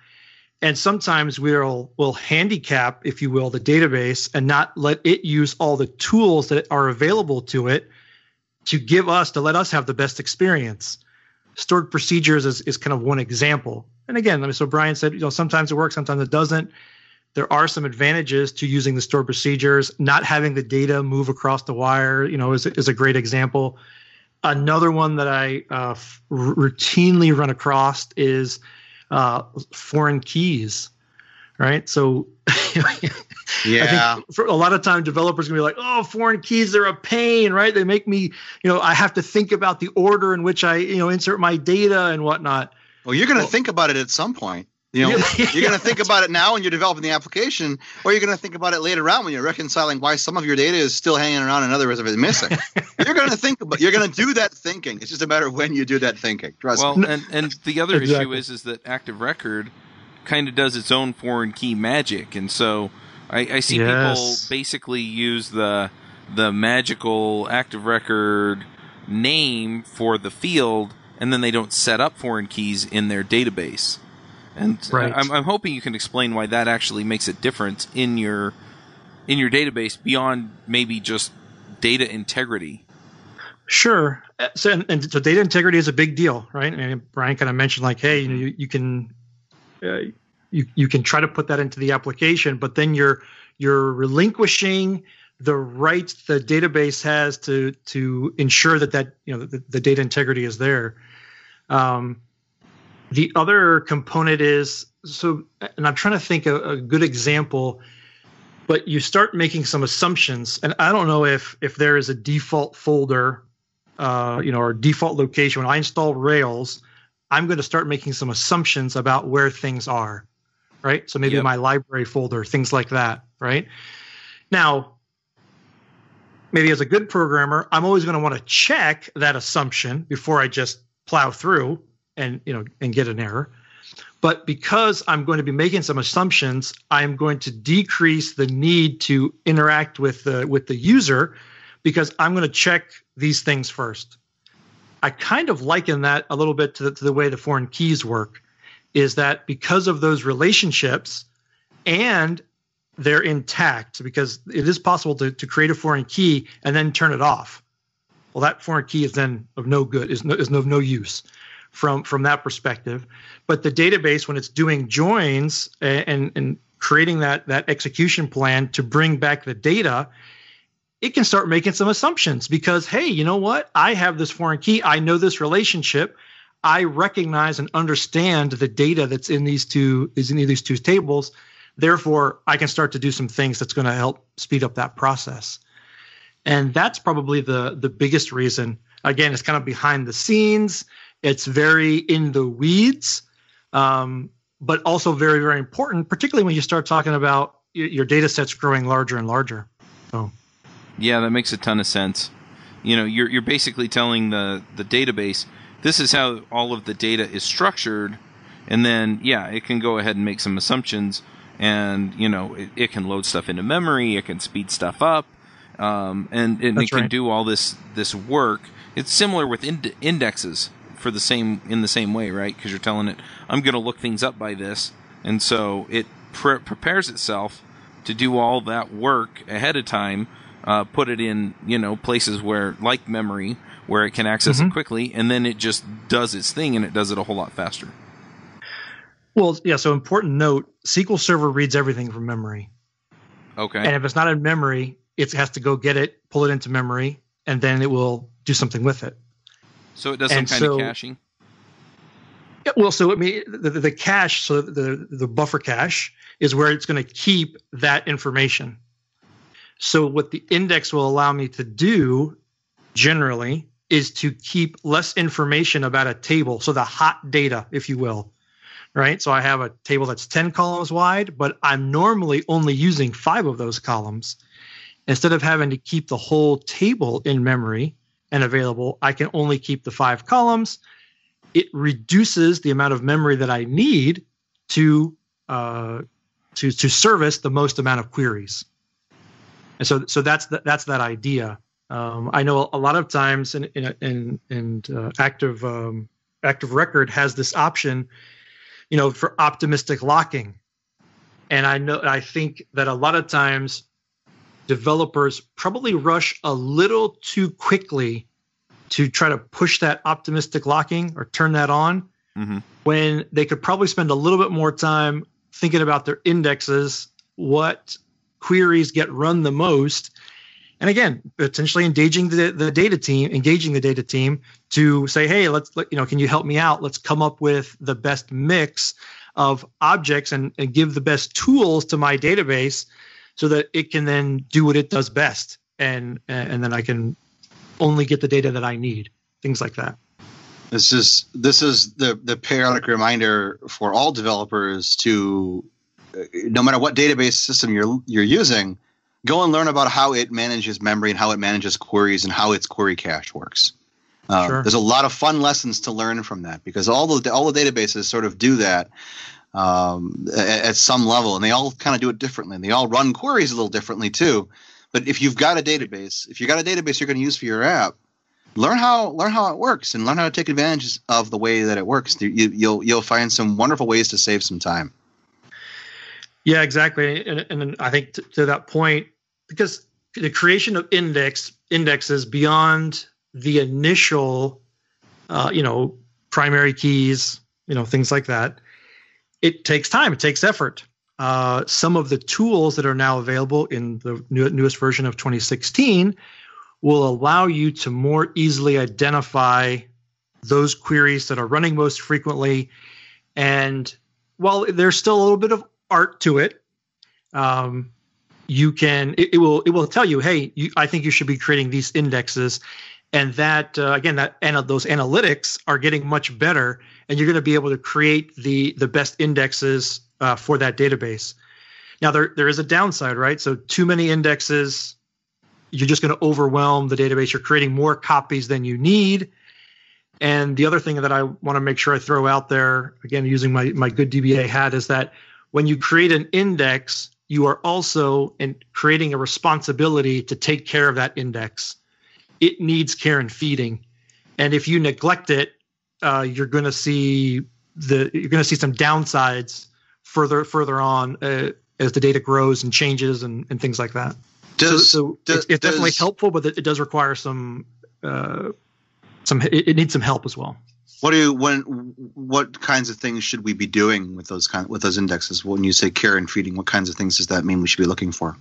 and sometimes we'll will handicap if you will the database and not let it use all the tools that are available to it to give us to let us have the best experience stored procedures is, is kind of one example. And again, I mean, so Brian said, you know, sometimes it works, sometimes it doesn't. There are some advantages to using the stored procedures. Not having the data move across the wire, you know, is, is a great example. Another one that I uh, f- routinely run across is uh, foreign keys, right? So Yeah. I think for a lot of time developers gonna be like, oh, foreign keys, they're a pain, right? They make me, you know, I have to think about the order in which I, you know, insert my data and whatnot. Well, you're going to Well- think about it at some point. You know, Yeah. you're going to think about it now when you're developing the application, or you're going to think about it later on when you're reconciling why some of your data is still hanging around and others of it is missing. you're going to think about, you're going to do that thinking. It's just a matter of when you do that thinking. Trust well, me. and and the other issue is is that active record kind of does its own foreign key magic, and so I, I see Yes. people basically use the the magical active record name for the field, and then they don't set up foreign keys in their database. And Right. I'm, I'm hoping you can explain why that actually makes a difference in your in your database beyond maybe just data integrity. Sure. Uh, So, and, and so data integrity is a big deal, right? And Brian kind of mentioned like, hey, you know, you, you can, uh, you you can try to put that into the application, but then you're you're relinquishing the rights the database has to to ensure that that you know the, the data integrity is there. Um, the other component is so, and I'm trying to think a, a good example but you start making some assumptions and i don't know if if there is a default folder uh, you know or default location. When i install rails i'm going to start making some assumptions about where things are right? So maybe Yep. my library folder things like that right? Now maybe as a good programmer i'm always going to want to check that assumption before i just plow through and you know and get an error but because I'm going to be making some assumptions, I'm going to decrease the need to interact with the with the user because I'm going to check these things first. I kind of liken that a little bit to the, to the way the foreign keys work is that because of those relationships and they're intact because it is possible to, to create a foreign key and then turn it off. Well, that foreign key is then of no good, is no, is of no use from, from that perspective. But the database, when it's doing joins and, and, creating that, that execution plan to bring back the data, it can start making some assumptions because, hey, you know what? I have this foreign key. I know this relationship. I recognize and understand the data that's in these two is in these two tables. Therefore, I can start to do some things that's going to help speed up that process. And that's probably the the biggest reason. Again, it's kind of behind the scenes. It's very in the weeds, um, but also very very important, particularly when you start talking about your, your data sets growing larger and larger. So. Yeah, that makes a ton of sense. You know, you're you're basically telling the the database this is how all of the data is structured, and then yeah, it can go ahead and make some assumptions, and you know, it, it can load stuff into memory, it can speed stuff up, um, and, and it can right. do all this this work. It's similar with ind- indexes for the same in the same way, right? Because you're telling it, I'm going to look things up by this, and so it pre- prepares itself to do all that work ahead of time uh, put it in you know places where like memory where it can access mm-hmm. it quickly, and then it just does its thing and it does it a whole lot faster. Well, yeah. So important note: SQL Server reads everything from memory. Okay. And if it's not in memory, it has to go get it, pull it into memory, and then it will do something with it. So it does some and kind so, of caching. Yeah, well, so I mean, the, the, cache, so the the buffer cache is where it's going to keep that information. So what the index will allow me to do generally is to keep less information about a table. So the hot data, if you will, right? So I have a table that's 10 columns wide, but I'm normally only using five of those columns. Instead of having to keep the whole table in memory and available, I can only keep the five columns. It reduces the amount of memory that I need to uh, to to service the most amount of queries and so so that's the, that's that idea. Um, I know a lot of times in in in, in uh, active um, active record has this option, you know, for optimistic locking, and I know I think that a lot of times developers probably rush a little too quickly to try to push that optimistic locking or turn that on mm-hmm. when they could probably spend a little bit more time thinking about their indexes what queries get run the most and again potentially engaging the, the data team engaging the data team to say hey let's let, you know can you help me out let's come up with the best mix of objects and, and give the best tools to my database so that it can then do what it does best and and then i can only get the data that i need things like that this is this is the the periodic reminder for all developers to no matter what database system you're you're using, go and learn about how it manages memory and how it manages queries and how its query cache works. Uh, sure. There's a lot of fun lessons to learn from that because all the all the databases sort of do that um, at, at, some level, and they all kind of do it differently. And they all run queries a little differently too. But if you've got a database, if you've got a database you're going to use for your app, learn how learn how it works and learn how to take advantage of the way that it works. You, you'll you'll find some wonderful ways to save some time. Yeah, exactly. And, and I think to, to that point, because the creation of index indexes beyond the initial, uh, you know, primary keys, you know, things like that, it takes time. It takes effort. Uh, some of the tools that are now available in the new, newest version of 2016 will allow you to more easily identify those queries that are running most frequently. And while there's still a little bit of art to it. Um, you can it, it, will it will tell you, hey, you, I think you should be creating these indexes, and that uh, again that and those analytics are getting much better, and you're going to be able to create the the best indexes uh, for that database. Now there there is a downside, right? So too many indexes, you're just going to overwhelm the database. You're creating more copies than you need. And the other thing that I want to make sure I throw out there, again, using my, my good DBA hat, is that when you create an index, you are also in creating a responsibility to take care of that index. It needs care and feeding. and if you neglect it, uh, you're going to see the you're going to see some downsides further further on uh, as the data grows and changes and, and things like that. Does, so, so does, it's, it's does, definitely helpful, but it, it does require some uh, some it, it, needs some help as well. What do you when what kinds of things should we be doing with those kind with those indexes? When you say care and feeding, what kinds of things does that mean we should be looking for?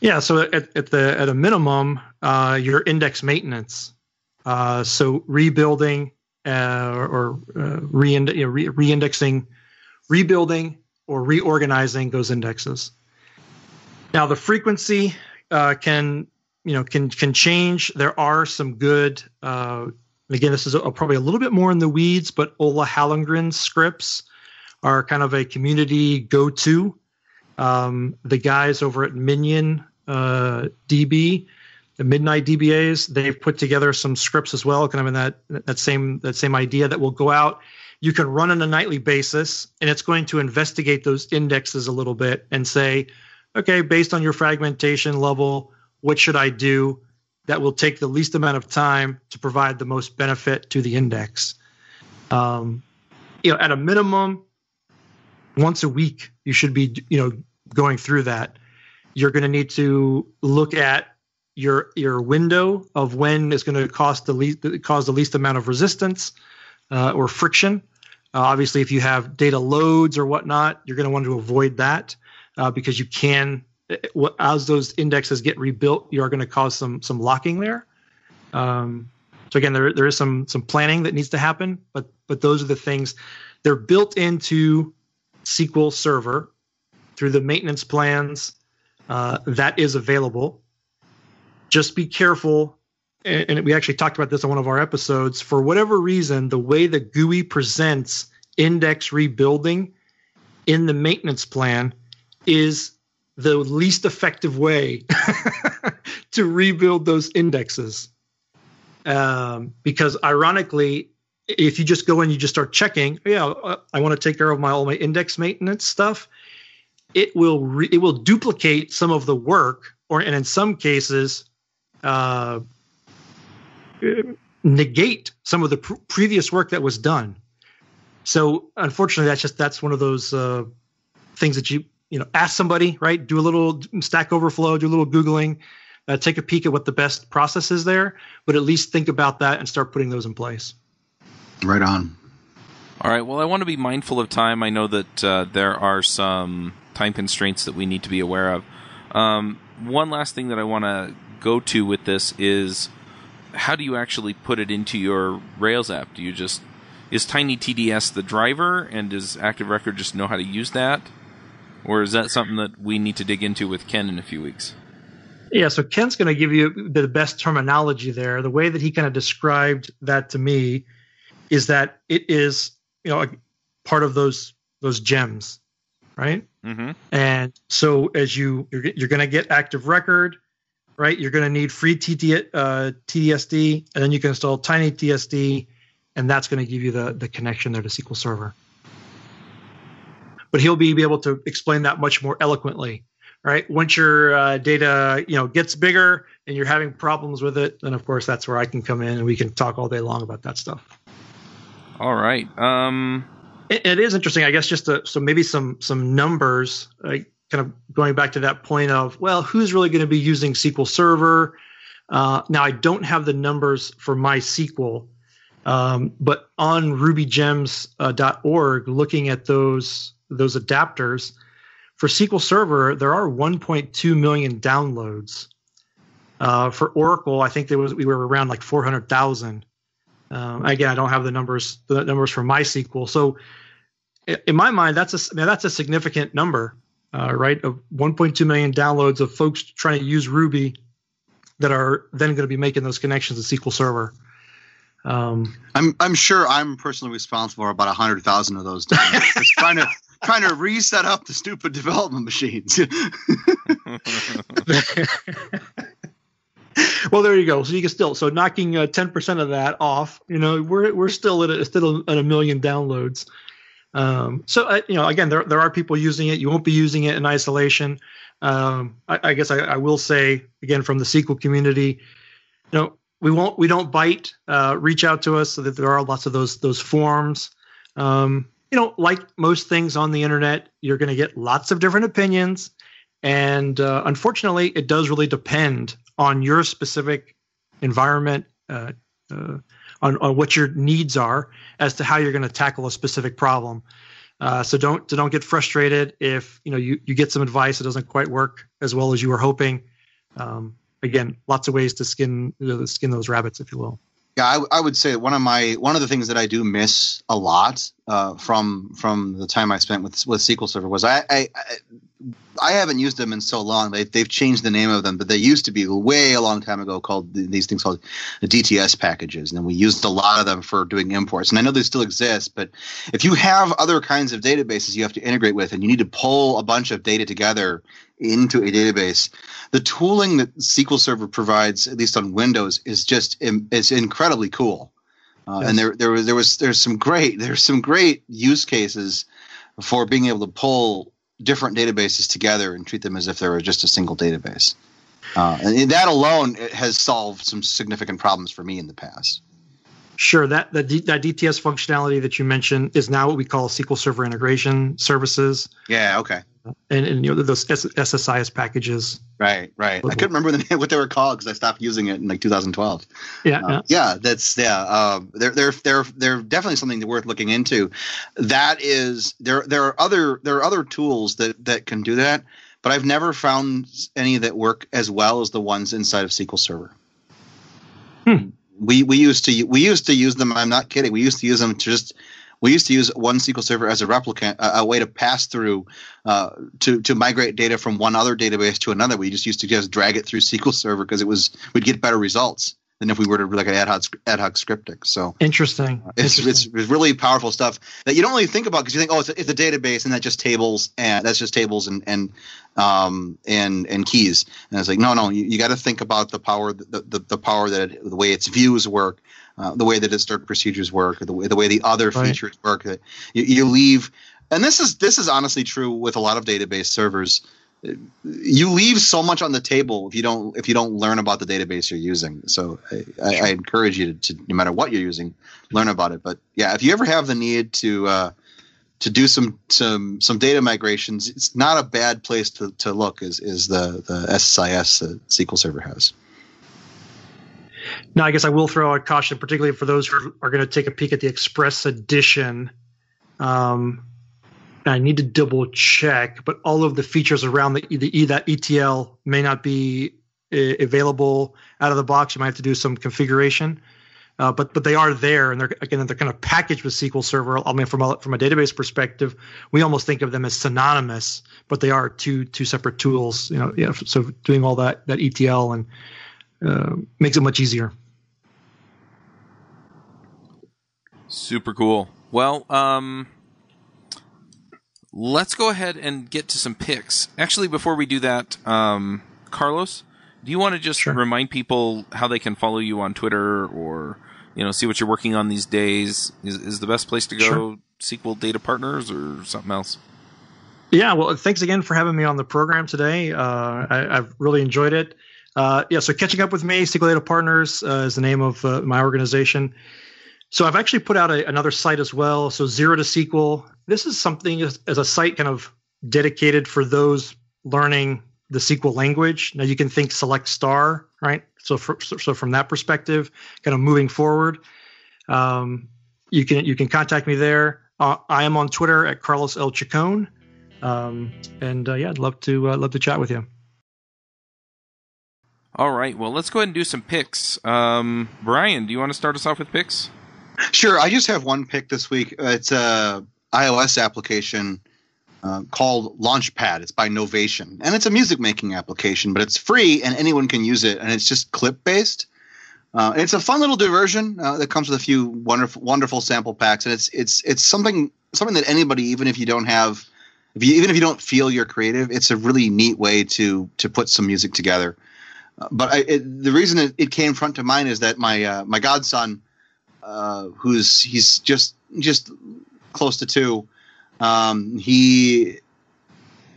Yeah, so at, at the at a minimum, uh, your index maintenance. Uh, so rebuilding uh, or, uh, re- reindexing, rebuilding or reorganizing those indexes. Now the frequency uh, can you know can can change. There are some good. Uh, again, this is a, probably a little bit more in the weeds, but Ola Hallengren scripts are kind of a community go-to. Um, the guys over at Minion uh, DB, the Midnight DBAs, they've put together some scripts as well, kind of in that that same that same idea that will go out. You can run on a nightly basis, and it's going to investigate those indexes a little bit and say, okay, based on your fragmentation level, what should I do that will take the least amount of time to provide the most benefit to the index? Um, you know, at a minimum, once a week, you should be, you know, going through that. You're going to need to look at your your window of when it's going to cost the least cause the least amount of resistance uh, or friction. Uh, obviously, if you have data loads or whatnot, you're going to want to avoid that uh, because you can, as those indexes get rebuilt, you are going to cause some some locking there. Um, so again, there there is some some planning that needs to happen, but but those are the things. They're built into SQL Server through the maintenance plans uh, that is available. Just be careful, and, we actually talked about this on one of our episodes. For whatever reason, the way the GUI presents index rebuilding in the maintenance plan is the least effective way to rebuild those indexes. Um, because ironically, if you just go in, you just start checking, yeah, uh, I want to take care of my all my index maintenance stuff. It will re- it will duplicate some of the work, or and in some cases, uh, negate some of the pr- previous work that was done. So unfortunately, that's just that's one of those uh, things that you you know ask somebody right do a little stack overflow do a little googling uh, take a peek at what the best process is there but at least think about that and start putting those in place right on. All right well i want to be mindful of time. I know that uh, there are some time constraints that we need to be aware of. Um, one last thing that i want to go to with this is how do you actually put it into your rails app? Do you just is tiny tds the driver and does active record just know how to use that? Or is that something that we need to dig into with Ken in a few weeks? Yeah, so Ken's going to give you the best terminology there. The way that he kind of described that to me is that it is, you know, part of those those gems, right? Mm-hmm. And so as you you're, you're going to get active record, right? You're going to need free TT, uh, TDSD, and then you can install Tiny TSD, and that's going to give you the the connection there to SQL Server but he'll be able to explain that much more eloquently right once your uh, data you know gets bigger and you're having problems with it then of course that's where i can come in and we can talk all day long about that stuff all right um it, it is interesting i guess just to, so maybe some some numbers like kind of going back to that point of well who's really going to be using sql server uh, now i don't have the numbers for mysql um, but on rubygems.org uh, looking at those those adapters for SQL Server, there are 1.2 million downloads. Uh, for Oracle, I think there was we were around like 400,000. Um, again, I don't have the numbers the numbers for MySQL. So, in my mind, that's a that's a significant number, uh, right? Of 1.2 million downloads of folks trying to use Ruby that are then going to be making those connections to SQL Server. Um, I'm I'm sure I'm personally responsible for about hundred thousand of those. Just trying to trying to reset up the stupid development machines. well, there you go. So you can still so knocking uh, ten uh, percent of that off. You know, we're we're still at a, still at a million downloads. Um, so uh, you know, again, there there are people using it. You won't be using it in isolation. Um, I, I, guess I, I will say again from the SQL community, you know, we won't we don't bite. Uh, reach out to us so that there are lots of those those forums. Um, you know, like most things on the internet, you're going to get lots of different opinions, and uh, unfortunately, it does really depend on your specific environment, uh, uh, on, on what your needs are, as to how you're going to tackle a specific problem. Uh, so don't so don't get frustrated if you know you, you get some advice that doesn't quite work as well as you were hoping. Um, again, lots of ways to skin you know, skin those rabbits, if you will. Yeah, I, I, would say one of my one of the things that I do miss a lot uh, from from the time I spent with with SQL Server was I, I I haven't used them in so long. They, they've changed the name of them, but they used to be way a long time ago called these things called the DTS packages. And we used a lot of them for doing imports. And I know they still exist, but if you have other kinds of databases you have to integrate with and you need to pull a bunch of data together into a database, the tooling that SQL Server provides, at least on Windows, is just is incredibly cool. Uh, yes. And there, there was, there was, there's some great, there's some great use cases for being able to pull different databases together and treat them as if they were just a single database. Uh, and that alone has solved some significant problems for me in the past. Sure, that that, D, that DTS functionality that you mentioned is now what we call SQL Server integration services. Yeah. Okay and, and you know those SSIS packages. Right, right. I couldn't remember the name, what they were called because I stopped using it in like 2012. Yeah, uh, yeah. yeah. That's yeah. Uh, they're they're they're they're definitely something worth looking into. That is there. There are other there are other tools that that can do that, but I've never found any that work as well as the ones inside of SQL Server. Hmm. We we used to we used to use them. I'm not kidding. We used to use them to just we used to use one SQL Server as a replicant, a, a way to pass through uh, to to migrate data from one other database to another. We just used to just drag it through SQL Server because it was we'd get better results than if we were to like an ad hoc ad hoc scripting. So interesting. Uh, it's, interesting. it's, it's really powerful stuff that you don't really think about because you think, oh, it's a, it's a database and that's just tables and that's just tables and and um and and keys. And it's like, no, no, you, you got to think about the power the, the, the power that it, the way its views work, uh, the way the historic procedures work, the way the way the other right. features work. That you, you leave, and this is this is honestly true with a lot of database servers. You leave so much on the table if you don't if you don't learn about the database you're using. So I, I, I encourage you to, to, no matter what you're using, learn about it. But yeah, if you ever have the need to uh, to do some some some data migrations, it's not a bad place to, to look. Is is the the SSIS that SQL Server has. Now, I guess I will throw out caution, particularly for those who are going to take a peek at the Express Edition. Um, I need to double check, but all of the features around the, the that ETL may not be uh, available out of the box. You might have to do some configuration, uh, but but they are there, and they're again they're kind of packaged with SQL Server. I mean, from a, from a database perspective, we almost think of them as synonymous, but they are two two separate tools. You know, yeah. So doing all that that ETL and uh, makes it much easier. Super cool. Well, um, let's go ahead and get to some picks. Actually, before we do that, um, Carlos, do you want to just sure. remind people how they can follow you on Twitter or you know see what you're working on these days? Is, is the best place to go sure. SQL Data Partners or something else? Yeah, well, thanks again for having me on the program today. Uh, I, have really enjoyed it. Uh, yeah, so catching up with me, SQL Data Partners uh, is the name of uh, my organization. So I've actually put out a, another site as well. So Zero to SQL. This is something as, as, a site kind of dedicated for those learning the SQL language. Now you can think select star, right? So for, so from that perspective, kind of moving forward, um, you can you can contact me there. Uh, I am on Twitter at Carlos L Chacon, um, and uh, yeah, I'd love to uh, love to chat with you. All right, well, let's go ahead and do some picks. Um, Brian, do you want to start us off with picks? Sure. I just have one pick this week. It's a iOS application uh, called Launchpad. It's by Novation, and it's a music making application, but it's free and anyone can use it, and it's just clip based. Uh, it's a fun little diversion uh, that comes with a few wonderful, wonderful sample packs, and it's it's it's something something that anybody, even if you don't have, if you even if you don't feel you're creative, it's a really neat way to to put some music together. Uh, but I, it, the reason it, it, came front to mind is that my uh, my godson uh, who's he's just just close to two. Um, he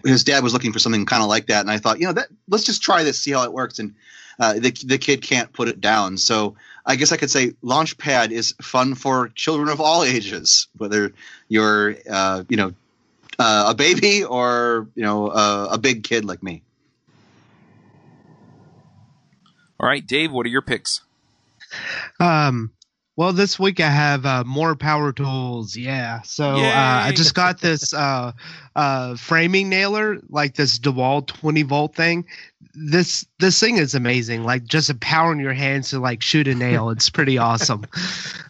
his dad was looking for something kind of like that, and I thought, you know, that let's just try this, see how it works. And uh, the the kid can't put it down. So I guess I could say Launchpad is fun for children of all ages, whether you're uh, you know uh, a baby or you know a big kid like me. All right, Dave, what are your picks? Um, well, this week I have uh, more power tools. Yeah. So uh, I just got this uh, uh, framing nailer, like this DeWalt 20 volt thing. This this thing is amazing. Like just a power in your hands to like shoot a nail. It's pretty awesome.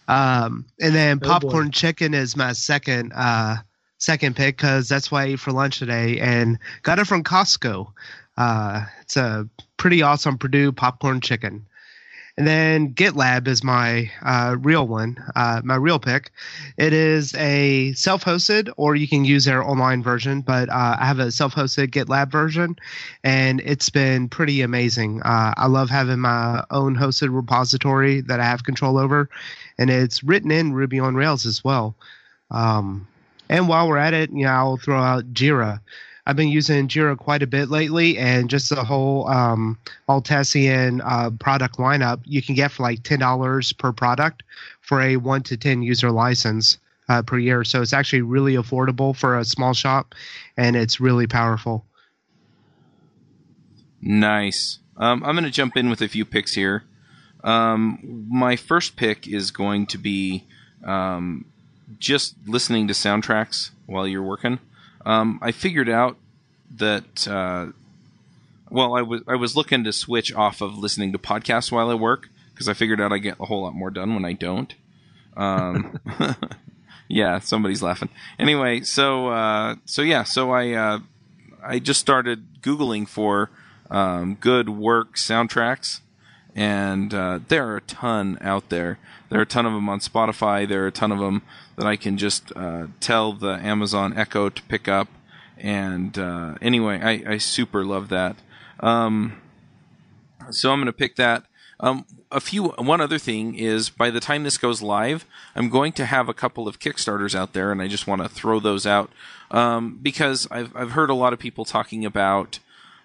Um, and then oh popcorn boy. chicken is my second uh, second pick because that's what I ate for lunch today, and got it from Costco. Uh, it's a pretty awesome Perdue popcorn chicken. And then GitLab is my uh, real one, uh, my real pick. It is a self hosted, or you can use their online version, but uh, I have a self hosted GitLab version, and it's been pretty amazing. Uh, I love having my own hosted repository that I have control over, and it's written in Ruby on Rails as well. Um, and while we're at it, you know, I'll throw out Jira. I've been using Jira quite a bit lately, and just the whole um, Atlassian uh, product lineup you can get for like ten dollars per product for a one to ten user license uh, per year. So it's actually really affordable for a small shop, and it's really powerful. Nice. Um, I'm going to jump in with a few picks here. Um, my first pick is going to be um, just listening to soundtracks while you're working, um, I figured out that uh, well, I was I was looking to switch off of listening to podcasts while I work because I figured out I get a whole lot more done when I don't. Um, yeah, somebody's laughing. Anyway, so uh, so yeah, so I uh, I just started googling for um, good work soundtracks, and uh, there are a ton out there. There are a ton of them on Spotify. There are a ton of them that I can just uh, tell the Amazon Echo to pick up. And uh, anyway, I, I, super love that. Um, so I'm going to pick that. Um, a few. One other thing is, by the time this goes live, I'm going to have a couple of Kickstarters out there, and I just want to throw those out um, because I've I've heard a lot of people talking about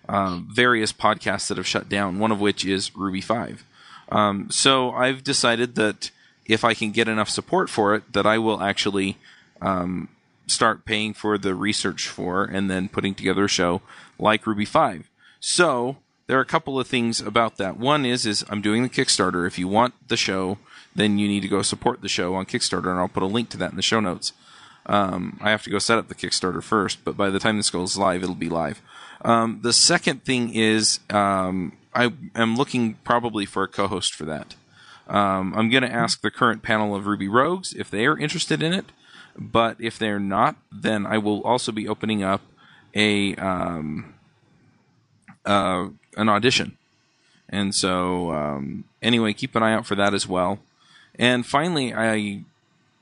uh, various podcasts that have shut down. One of which is Ruby Five. Um, so I've decided that if I can get enough support for it, that I will actually um, start paying for the research for and then putting together a show like Ruby 5. So there are a couple of things about that. One is is I'm doing the Kickstarter. If you want the show, then you need to go support the show on Kickstarter, and I'll put a link to that in the show notes. Um, I have to go set up the Kickstarter first, but by the time this goes live, it'll be live. Um, the second thing is um, I am looking probably for a co-host for that. Um, I'm going to ask the current panel of Ruby Rogues if they are interested in it, but if they're not, then I will also be opening up a um, uh, an audition. And so, um, anyway, keep an eye out for that as well. And finally, I,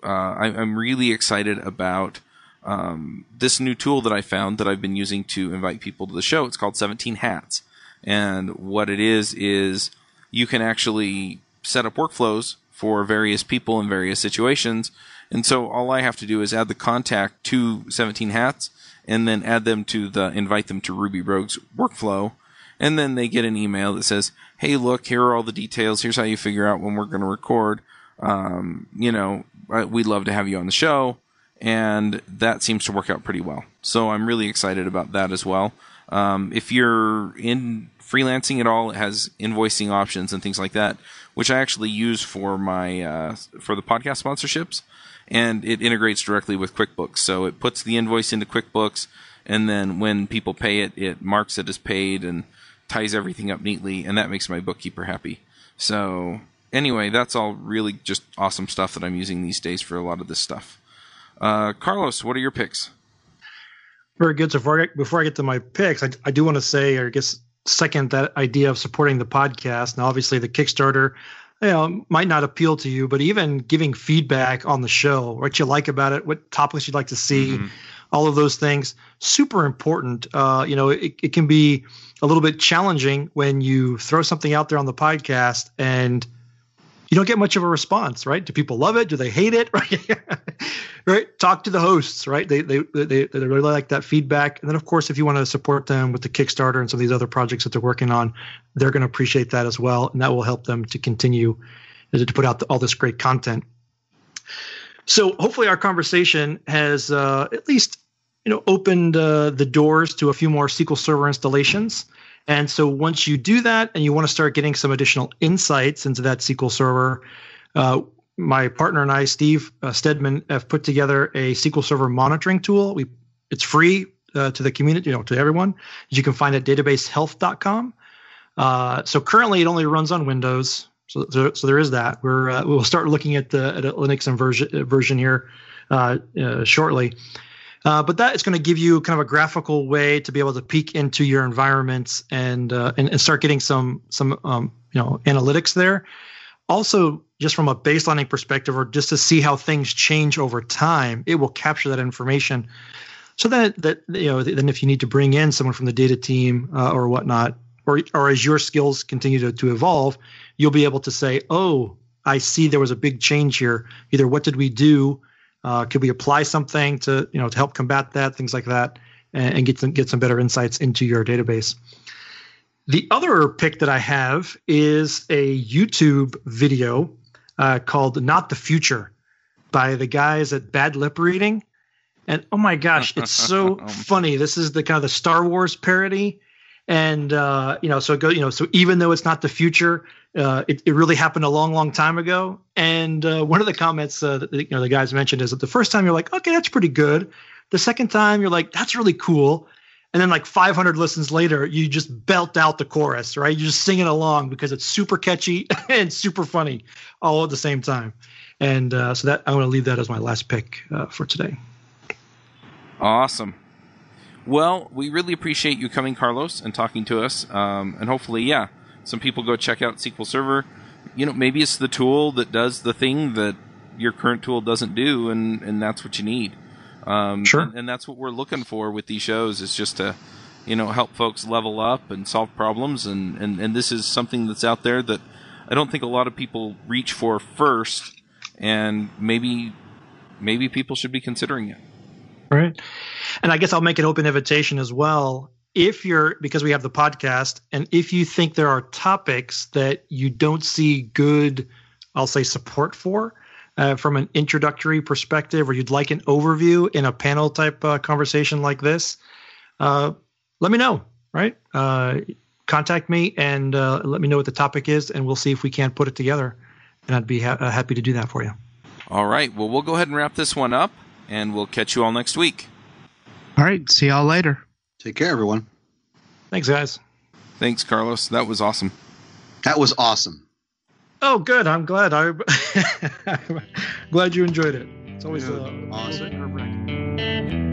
uh, I am really excited about um, this new tool that I found that I've been using to invite people to the show. It's called 17 Hats, and what it is is you can actually set up workflows for various people in various situations. And so all I have to do is add the contact to 17 hats and then add them to the invite them to Ruby Rogue's workflow. And then they get an email that says, Hey, look, here are all the details. Here's how you figure out when we're going to record. Um, you know, we'd love to have you on the show. And that seems to work out pretty well. So I'm really excited about that as well. Um, if you're in freelancing at all, it has invoicing options and things like that which I actually use for my uh, for the podcast sponsorships, and it integrates directly with QuickBooks. So it puts the invoice into QuickBooks, and then when people pay it, it marks it as paid and ties everything up neatly, and that makes my bookkeeper happy. So anyway, that's all really just awesome stuff that I'm using these days for a lot of this stuff. Uh, Carlos, what are your picks? Very good. So before I, before I get to my picks, I, I do want to say, or I guess second that idea of supporting the podcast. Now, obviously, the Kickstarter you know, might not appeal to you, but even giving feedback on the show, what you like about it, what topics you'd like to see, mm-hmm. all of those things, super important. Uh, you know, it, it can be a little bit challenging when you throw something out there on the podcast and you don't get much of a response, right? Do people love it? Do they hate it? Right? right? Talk to the hosts, right? They, they they they really like that feedback. And then of course, if you want to support them with the Kickstarter and some of these other projects that they're working on, they're going to appreciate that as well, and that will help them to continue to put out all this great content. So hopefully, our conversation has uh, at least you know opened uh, the doors to a few more SQL Server installations. And so once you do that and you want to start getting some additional insights into that SQL Server, uh, my partner and I, Steve uh, Stedman, have put together a SQL Server monitoring tool. We it's free uh, to the community, you know, to everyone. You can find it at databasehealth.com. Uh, so currently, it only runs on Windows. So, so, so there is that. We're uh, we'll start looking at the at a Linux version version here uh, uh, shortly. Uh, but that is going to give you kind of a graphical way to be able to peek into your environments and uh, and, and, start getting some some um, you know analytics there. Also, just from a baselining perspective, or just to see how things change over time, it will capture that information. So that that you know, then if you need to bring in someone from the data team uh, or whatnot, or or as your skills continue to, to evolve, you'll be able to say, "Oh, I see there was a big change here. Either what did we do? Uh, could we apply something to you know to help combat that? Things like that, and, and get some get some better insights into your database." The other pick that I have is a YouTube video uh, called "Not the Future" by the guys at Bad Lip Reading, and oh my gosh, it's so funny. This is the kind of the Star Wars parody and uh, you know so go you know so even though it's not the future uh, it, it really happened a long long time ago. And uh, one of the comments uh, that you know the guys mentioned is that the first time you're like okay that's pretty good. The second time you're like that's really cool. And then like 500 listens later you just belt out the chorus right? You're just singing along because it's super catchy and super funny all at the same time. And uh, so that i want to leave that as my last pick uh, for today. Awesome. Well, we really appreciate you coming, Carlos, and talking to us. Um, and hopefully, yeah, some people go check out SQL Server. You know, maybe it's the tool that does the thing that your current tool doesn't do, and, and that's what you need. Um, sure. And, and, that's what we're looking for with these shows is just to, you know, help folks level up and solve problems. And, and, and this is something that's out there that I don't think a lot of people reach for first, and maybe maybe people should be considering it. Right. And I guess I'll make an open invitation as well. If you're, because we have the podcast, and if you think there are topics that you don't see good, I'll say support for, uh, from an introductory perspective, or you'd like an overview in a panel type uh, conversation like this, uh, let me know, right? Uh, contact me and uh, let me know what the topic is, and we'll see if we can't put it together. And I'd be ha- uh, happy to do that for you. All right. Well, we'll go ahead and wrap this one up, and we'll catch you all next week. All right. See y'all later. Take care, everyone. Thanks, guys. Thanks, Carlos. That was awesome. That was awesome. Oh, good. I'm glad. I, am glad you enjoyed it. It's always Dude, uh, awesome.